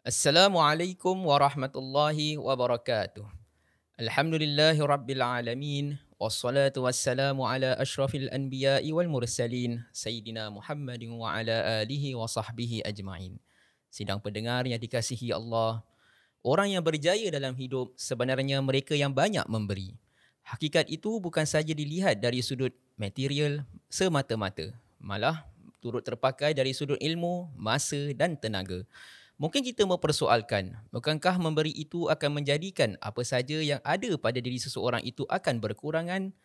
Assalamualaikum warahmatullahi wabarakatuh. Alhamdulillahi rabbil alamin. Wassalatu wassalamu ala ashrafil anbiya'i wal mursalin. Sayyidina Muhammadin wa ala alihi wa sahbihi ajma'in. Sidang pendengar yang dikasihi Allah. Orang yang berjaya dalam hidup sebenarnya mereka yang banyak memberi. Hakikat itu bukan saja dilihat dari sudut material semata-mata. Malah turut terpakai dari sudut ilmu, masa dan tenaga. Mungkin kita mempersoalkan, bukankah memberi itu akan menjadikan apa saja yang ada pada diri seseorang itu akan berkurangan?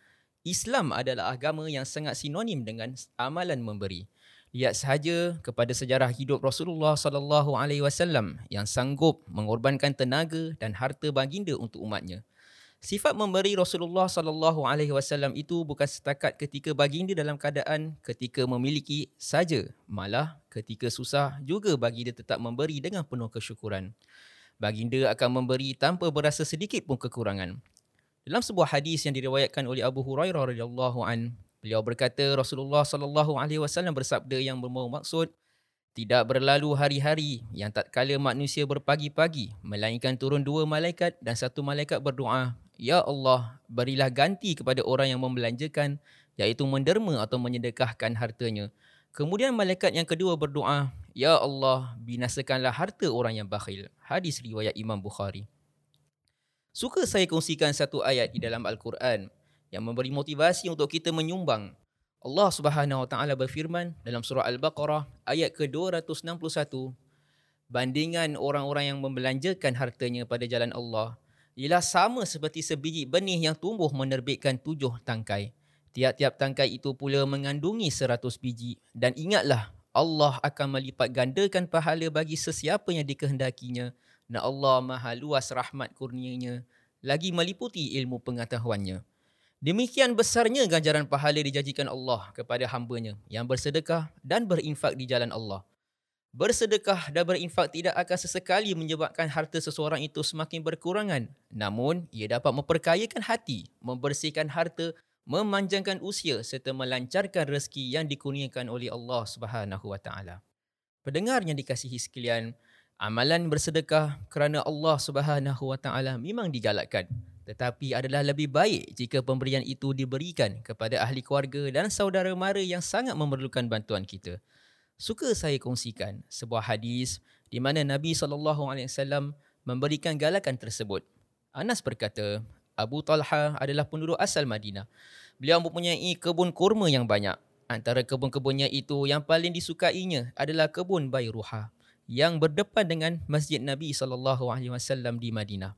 Islam adalah agama yang sangat sinonim dengan amalan memberi. Lihat sahaja kepada sejarah hidup Rasulullah sallallahu alaihi wasallam yang sanggup mengorbankan tenaga dan harta baginda untuk umatnya. Sifat memberi Rasulullah sallallahu alaihi wasallam itu bukan setakat ketika baginda dalam keadaan ketika memiliki saja, malah ketika susah juga baginda tetap memberi dengan penuh kesyukuran. Baginda akan memberi tanpa berasa sedikit pun kekurangan. Dalam sebuah hadis yang diriwayatkan oleh Abu Hurairah radhiyallahu an, beliau berkata Rasulullah sallallahu alaihi wasallam bersabda yang bermaksud maksud tidak berlalu hari-hari yang tak kala manusia berpagi-pagi melainkan turun dua malaikat dan satu malaikat berdoa Ya Allah, berilah ganti kepada orang yang membelanjakan, iaitu menderma atau menyedekahkan hartanya. Kemudian malaikat yang kedua berdoa, Ya Allah, binasakanlah harta orang yang bakhil. Hadis riwayat Imam Bukhari. Suka saya kongsikan satu ayat di dalam Al-Quran yang memberi motivasi untuk kita menyumbang. Allah Subhanahu Wa Taala berfirman dalam surah Al-Baqarah ayat ke-261, bandingan orang-orang yang membelanjakan hartanya pada jalan Allah ialah sama seperti sebiji benih yang tumbuh menerbitkan tujuh tangkai. Tiap-tiap tangkai itu pula mengandungi seratus biji. Dan ingatlah, Allah akan melipat gandakan pahala bagi sesiapa yang dikehendakinya. Dan Allah maha luas rahmat kurnianya. Lagi meliputi ilmu pengetahuannya. Demikian besarnya ganjaran pahala dijanjikan Allah kepada hambanya yang bersedekah dan berinfak di jalan Allah. Bersedekah dan berinfak tidak akan sesekali menyebabkan harta seseorang itu semakin berkurangan. Namun, ia dapat memperkayakan hati, membersihkan harta, memanjangkan usia serta melancarkan rezeki yang dikurniakan oleh Allah Subhanahu Wa Taala. Pendengar yang dikasihi sekalian, amalan bersedekah kerana Allah Subhanahu Wa Taala memang digalakkan. Tetapi adalah lebih baik jika pemberian itu diberikan kepada ahli keluarga dan saudara mara yang sangat memerlukan bantuan kita suka saya kongsikan sebuah hadis di mana Nabi SAW memberikan galakan tersebut. Anas berkata, Abu Talha adalah penduduk asal Madinah. Beliau mempunyai kebun kurma yang banyak. Antara kebun-kebunnya itu yang paling disukainya adalah kebun Bayruha yang berdepan dengan Masjid Nabi SAW di Madinah.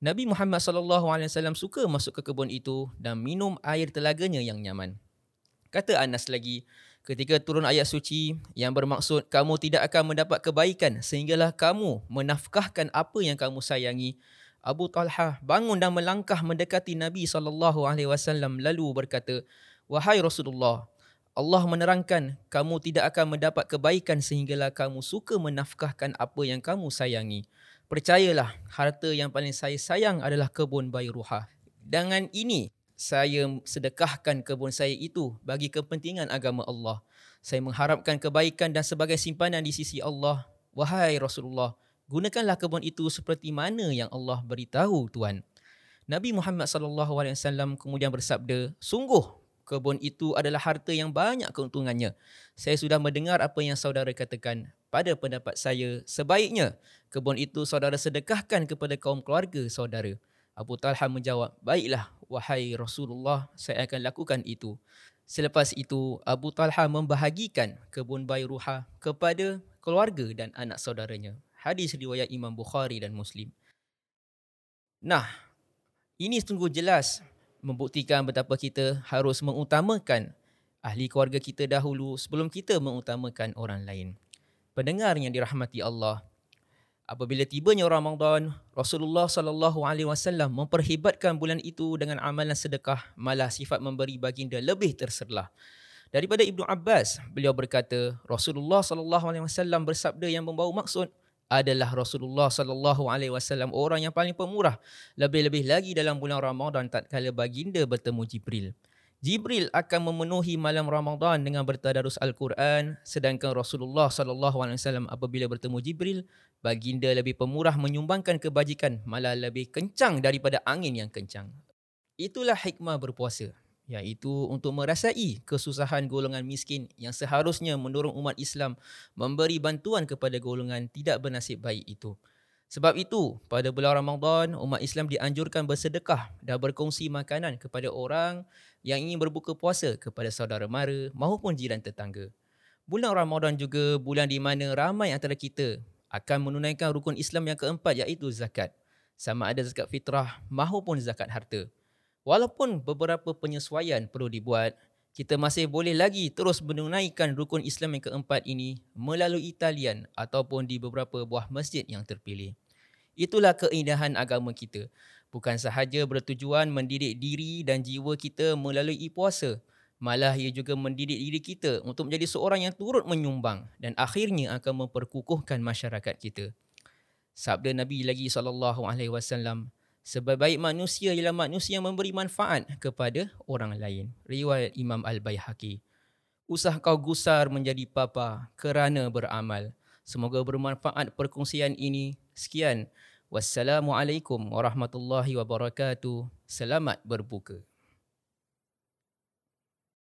Nabi Muhammad SAW suka masuk ke kebun itu dan minum air telaganya yang nyaman. Kata Anas lagi, ketika turun ayat suci yang bermaksud kamu tidak akan mendapat kebaikan sehinggalah kamu menafkahkan apa yang kamu sayangi. Abu Talha bangun dan melangkah mendekati Nabi wasallam lalu berkata, "Wahai Rasulullah, Allah menerangkan kamu tidak akan mendapat kebaikan sehinggalah kamu suka menafkahkan apa yang kamu sayangi. Percayalah, harta yang paling saya sayang adalah kebun Bayruha. Dengan ini, saya sedekahkan kebun saya itu bagi kepentingan agama Allah. Saya mengharapkan kebaikan dan sebagai simpanan di sisi Allah. Wahai Rasulullah, gunakanlah kebun itu seperti mana yang Allah beritahu Tuhan. Nabi Muhammad sallallahu alaihi wasallam kemudian bersabda, "Sungguh kebun itu adalah harta yang banyak keuntungannya. Saya sudah mendengar apa yang saudara katakan. Pada pendapat saya, sebaiknya kebun itu saudara sedekahkan kepada kaum keluarga saudara." Abu Talha menjawab, "Baiklah, wahai Rasulullah, saya akan lakukan itu. Selepas itu, Abu Talha membahagikan kebun Bayruha kepada keluarga dan anak saudaranya. Hadis riwayat Imam Bukhari dan Muslim. Nah, ini sungguh jelas membuktikan betapa kita harus mengutamakan ahli keluarga kita dahulu sebelum kita mengutamakan orang lain. Pendengar yang dirahmati Allah, apabila tibanya Ramadan, Rasulullah sallallahu alaihi wasallam memperhebatkan bulan itu dengan amalan sedekah, malah sifat memberi baginda lebih terserlah. Daripada Ibnu Abbas, beliau berkata, Rasulullah sallallahu alaihi wasallam bersabda yang membawa maksud adalah Rasulullah sallallahu alaihi wasallam orang yang paling pemurah, lebih-lebih lagi dalam bulan Ramadan tatkala baginda bertemu Jibril. Jibril akan memenuhi malam Ramadan dengan bertadarus Al-Quran sedangkan Rasulullah sallallahu alaihi wasallam apabila bertemu Jibril baginda lebih pemurah menyumbangkan kebajikan malah lebih kencang daripada angin yang kencang. Itulah hikmah berpuasa iaitu untuk merasai kesusahan golongan miskin yang seharusnya mendorong umat Islam memberi bantuan kepada golongan tidak bernasib baik itu. Sebab itu, pada bulan Ramadan, umat Islam dianjurkan bersedekah dan berkongsi makanan kepada orang yang ingin berbuka puasa kepada saudara mara maupun jiran tetangga. Bulan Ramadan juga bulan di mana ramai antara kita akan menunaikan rukun Islam yang keempat iaitu zakat. Sama ada zakat fitrah maupun zakat harta. Walaupun beberapa penyesuaian perlu dibuat, kita masih boleh lagi terus menunaikan rukun Islam yang keempat ini melalui talian ataupun di beberapa buah masjid yang terpilih. Itulah keindahan agama kita. Bukan sahaja bertujuan mendidik diri dan jiwa kita melalui puasa, malah ia juga mendidik diri kita untuk menjadi seorang yang turut menyumbang dan akhirnya akan memperkukuhkan masyarakat kita. Sabda Nabi lagi sallallahu alaihi wasallam, Sebaik-baik manusia ialah manusia yang memberi manfaat kepada orang lain. Riwayat Imam Al-Bayhaqi. Usah kau gusar menjadi papa kerana beramal. Semoga bermanfaat perkongsian ini. Sekian. Wassalamualaikum warahmatullahi wabarakatuh. Selamat berbuka.